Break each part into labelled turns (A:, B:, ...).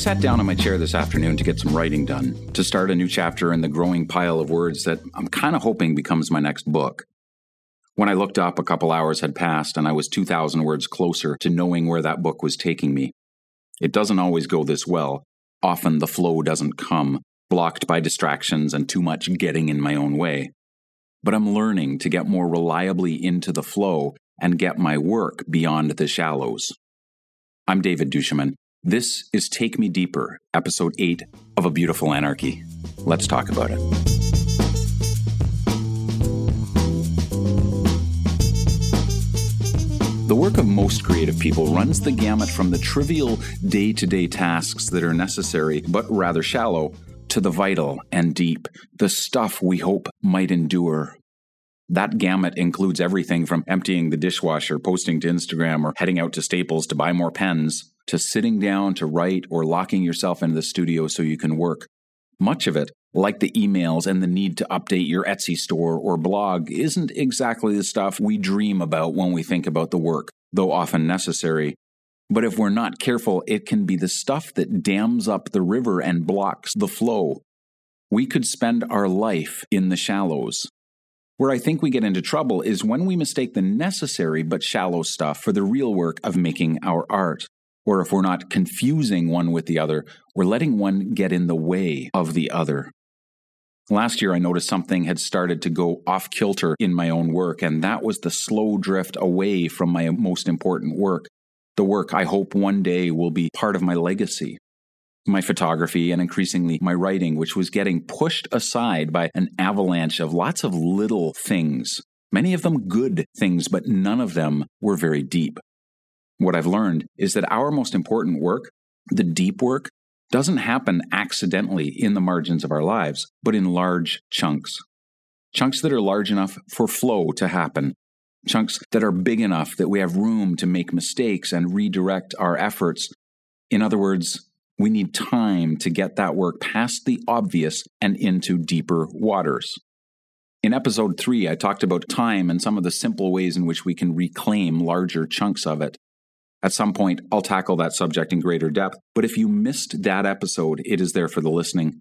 A: sat down in my chair this afternoon to get some writing done, to start a new chapter in the growing pile of words that I'm kind of hoping becomes my next book. When I looked up, a couple hours had passed, and I was 2,000 words closer to knowing where that book was taking me. It doesn't always go this well. Often the flow doesn't come, blocked by distractions and too much getting in my own way. But I'm learning to get more reliably into the flow and get my work beyond the shallows. I'm David Duchemin. This is Take Me Deeper, episode 8 of A Beautiful Anarchy. Let's talk about it. The work of most creative people runs the gamut from the trivial day to day tasks that are necessary but rather shallow to the vital and deep, the stuff we hope might endure. That gamut includes everything from emptying the dishwasher, posting to Instagram, or heading out to Staples to buy more pens to sitting down to write or locking yourself into the studio so you can work. Much of it, like the emails and the need to update your Etsy store or blog, isn't exactly the stuff we dream about when we think about the work, though often necessary. But if we're not careful, it can be the stuff that dams up the river and blocks the flow. We could spend our life in the shallows. Where I think we get into trouble is when we mistake the necessary but shallow stuff for the real work of making our art or if we're not confusing one with the other, we're letting one get in the way of the other. Last year, I noticed something had started to go off kilter in my own work, and that was the slow drift away from my most important work, the work I hope one day will be part of my legacy. My photography and increasingly my writing, which was getting pushed aside by an avalanche of lots of little things, many of them good things, but none of them were very deep. What I've learned is that our most important work, the deep work, doesn't happen accidentally in the margins of our lives, but in large chunks. Chunks that are large enough for flow to happen. Chunks that are big enough that we have room to make mistakes and redirect our efforts. In other words, we need time to get that work past the obvious and into deeper waters. In episode 3, I talked about time and some of the simple ways in which we can reclaim larger chunks of it. At some point, I'll tackle that subject in greater depth, but if you missed that episode, it is there for the listening.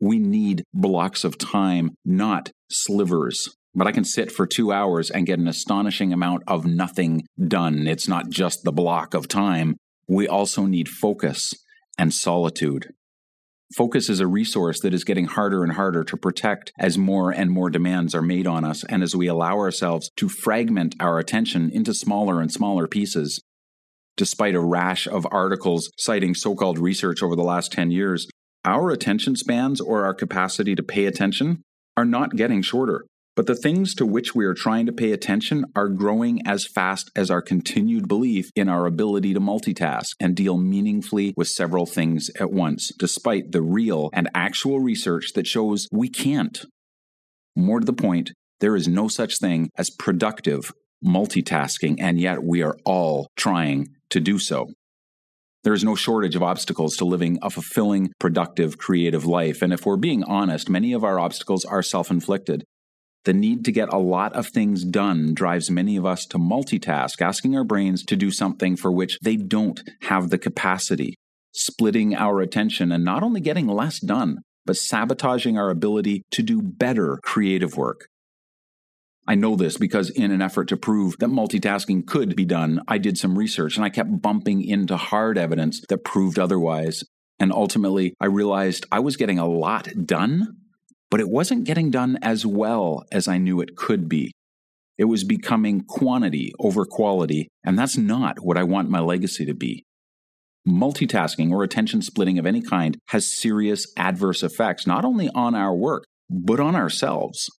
A: We need blocks of time, not slivers. But I can sit for two hours and get an astonishing amount of nothing done. It's not just the block of time. We also need focus and solitude. Focus is a resource that is getting harder and harder to protect as more and more demands are made on us, and as we allow ourselves to fragment our attention into smaller and smaller pieces despite a rash of articles citing so called research over the last 10 years, our attention spans or our capacity to pay attention are not getting shorter. But the things to which we are trying to pay attention are growing as fast as our continued belief in our ability to multitask and deal meaningfully with several things at once, despite the real and actual research that shows we can't. More to the point, there is no such thing as productive multitasking, and yet we are all trying to do so. There is no shortage of obstacles to living a fulfilling, productive, creative life. And if we're being honest, many of our obstacles are self inflicted. The need to get a lot of things done drives many of us to multitask, asking our brains to do something for which they don't have the capacity, splitting our attention and not only getting less done, but sabotaging our ability to do better creative work. I know this because, in an effort to prove that multitasking could be done, I did some research and I kept bumping into hard evidence that proved otherwise. And ultimately, I realized I was getting a lot done, but it wasn't getting done as well as I knew it could be. It was becoming quantity over quality, and that's not what I want my legacy to be. Multitasking or attention splitting of any kind has serious adverse effects, not only on our work, but on ourselves.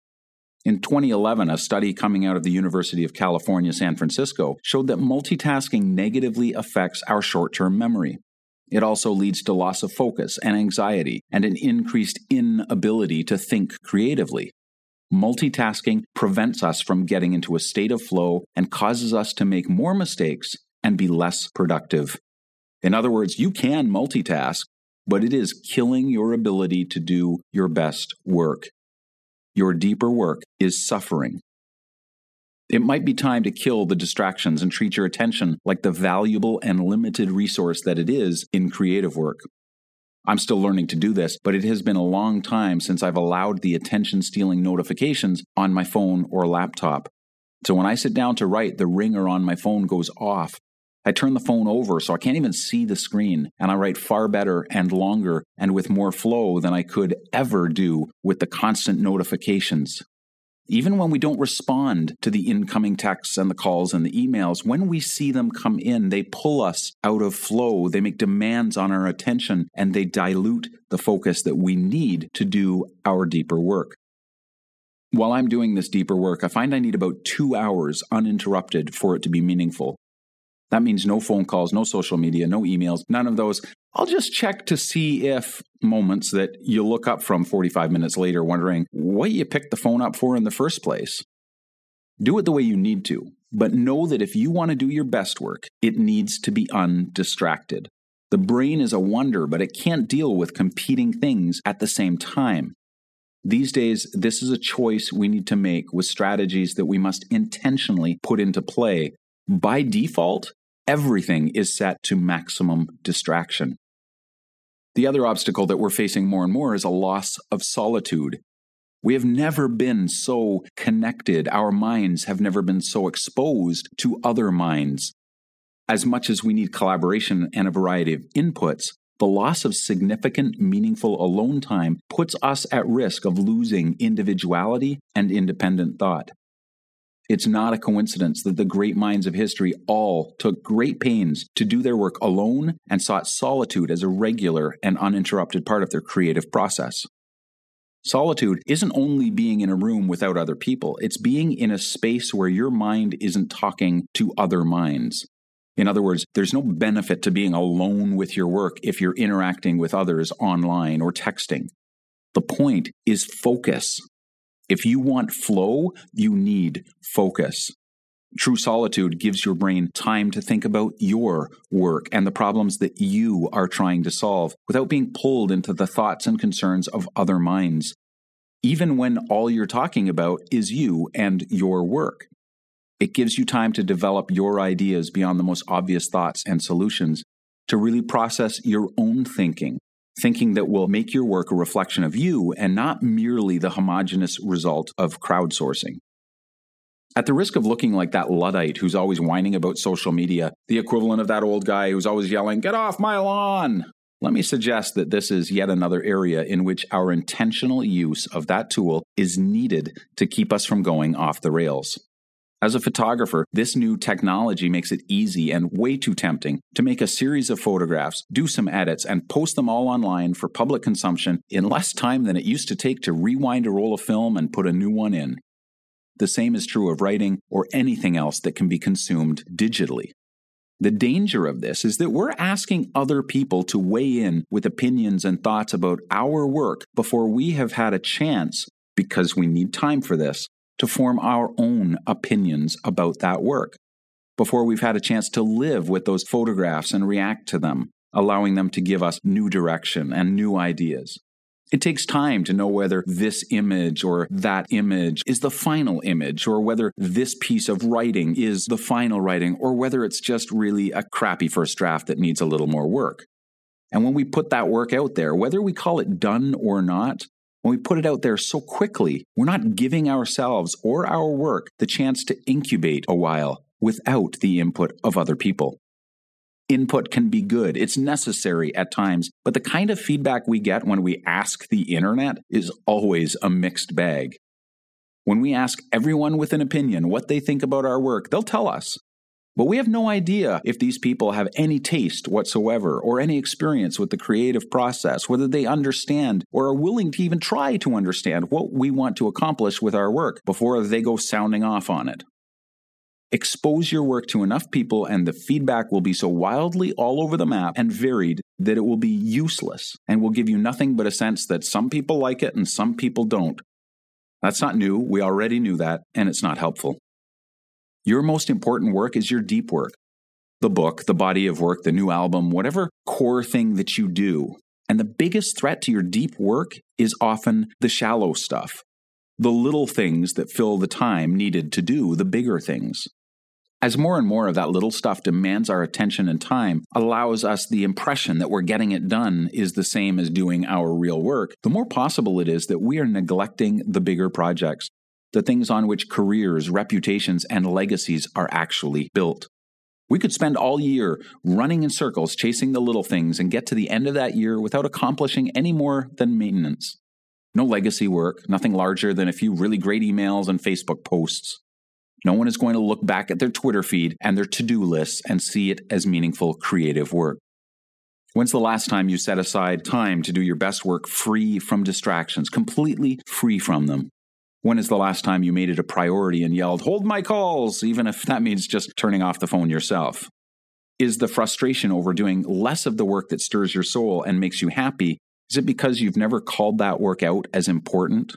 A: In 2011, a study coming out of the University of California, San Francisco showed that multitasking negatively affects our short term memory. It also leads to loss of focus and anxiety and an increased inability to think creatively. Multitasking prevents us from getting into a state of flow and causes us to make more mistakes and be less productive. In other words, you can multitask, but it is killing your ability to do your best work your deeper work is suffering. It might be time to kill the distractions and treat your attention like the valuable and limited resource that it is in creative work. I'm still learning to do this, but it has been a long time since I've allowed the attention stealing notifications on my phone or laptop. So when I sit down to write, the ringer on my phone goes off. I turn the phone over so I can't even see the screen, and I write far better and longer and with more flow than I could ever do with the constant notifications. Even when we don't respond to the incoming texts and the calls and the emails, when we see them come in, they pull us out of flow. They make demands on our attention and they dilute the focus that we need to do our deeper work. While I'm doing this deeper work, I find I need about two hours uninterrupted for it to be meaningful. That means no phone calls, no social media, no emails, none of those. I'll just check to see if moments that you look up from 45 minutes later wondering what you picked the phone up for in the first place. Do it the way you need to, but know that if you want to do your best work, it needs to be undistracted. The brain is a wonder, but it can't deal with competing things at the same time. These days, this is a choice we need to make with strategies that we must intentionally put into play. By default, everything is set to maximum distraction. The other obstacle that we're facing more and more is a loss of solitude. We have never been so connected. Our minds have never been so exposed to other minds. As much as we need collaboration and a variety of inputs, the loss of significant, meaningful alone time puts us at risk of losing individuality and independent thought. It's not a coincidence that the great minds of history all took great pains to do their work alone and sought solitude as a regular and uninterrupted part of their creative process. Solitude isn't only being in a room without other people, it's being in a space where your mind isn't talking to other minds. In other words, there's no benefit to being alone with your work if you're interacting with others online or texting. The point is focus. If you want flow, you need focus. True solitude gives your brain time to think about your work and the problems that you are trying to solve without being pulled into the thoughts and concerns of other minds, even when all you're talking about is you and your work. It gives you time to develop your ideas beyond the most obvious thoughts and solutions, to really process your own thinking thinking that will make your work a reflection of you and not merely the homogenous result of crowdsourcing. At the risk of looking like that Luddite who's always whining about social media, the equivalent of that old guy who's always yelling, Get off my lawn! Let me suggest that this is yet another area in which our intentional use of that tool is needed to keep us from going off the rails. As a photographer, this new technology makes it easy and way too tempting to make a series of photographs, do some edits, and post them all online for public consumption in less time than it used to take to rewind a roll of film and put a new one in. The same is true of writing or anything else that can be consumed digitally. The danger of this is that we're asking other people to weigh in with opinions and thoughts about our work before we have had a chance, because we need time for this, to form our own opinions about that work before we've had a chance to live with those photographs and react to them, allowing them to give us new direction and new ideas. It takes time to know whether this image or that image is the final image, or whether this piece of writing is the final writing, or whether it's just really a crappy first draft that needs a little more work. And when we put that work out there, whether we call it done or not, when we put it out there so quickly, we're not giving ourselves or our work the chance to incubate a while without the input of other people. Input can be good, it's necessary at times, but the kind of feedback we get when we ask the internet is always a mixed bag. When we ask everyone with an opinion what they think about our work, they'll tell us. But we have no idea if these people have any taste whatsoever or any experience with the creative process, whether they understand or are willing to even try to understand what we want to accomplish with our work before they go sounding off on it. Expose your work to enough people, and the feedback will be so wildly all over the map and varied that it will be useless and will give you nothing but a sense that some people like it and some people don't. That's not new. We already knew that, and it's not helpful. Your most important work is your deep work the book, the body of work, the new album, whatever core thing that you do. And the biggest threat to your deep work is often the shallow stuff, the little things that fill the time needed to do the bigger things. As more and more of that little stuff demands our attention and time, allows us the impression that we're getting it done is the same as doing our real work, the more possible it is that we are neglecting the bigger projects, the things on which careers, reputations, and legacies are actually built. We could spend all year running in circles chasing the little things and get to the end of that year without accomplishing any more than maintenance. No legacy work, nothing larger than a few really great emails and Facebook posts. No one is going to look back at their Twitter feed and their to do lists and see it as meaningful creative work. When's the last time you set aside time to do your best work free from distractions, completely free from them? When is the last time you made it a priority and yelled, Hold my calls, even if that means just turning off the phone yourself? Is the frustration over doing less of the work that stirs your soul and makes you happy? Is it because you've never called that work out as important?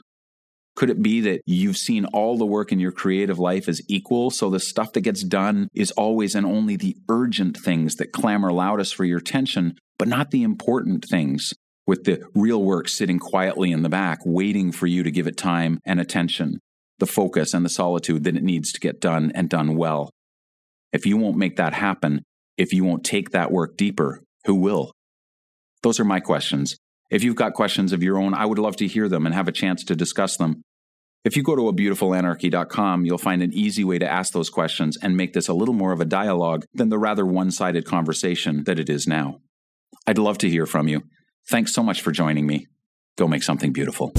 A: Could it be that you've seen all the work in your creative life as equal, so the stuff that gets done is always and only the urgent things that clamor loudest for your attention, but not the important things, with the real work sitting quietly in the back, waiting for you to give it time and attention, the focus and the solitude that it needs to get done and done well? If you won't make that happen, if you won't take that work deeper, who will? Those are my questions. If you've got questions of your own, I would love to hear them and have a chance to discuss them. If you go to a beautifulanarchy.com, you'll find an easy way to ask those questions and make this a little more of a dialogue than the rather one sided conversation that it is now. I'd love to hear from you. Thanks so much for joining me. Go make something beautiful.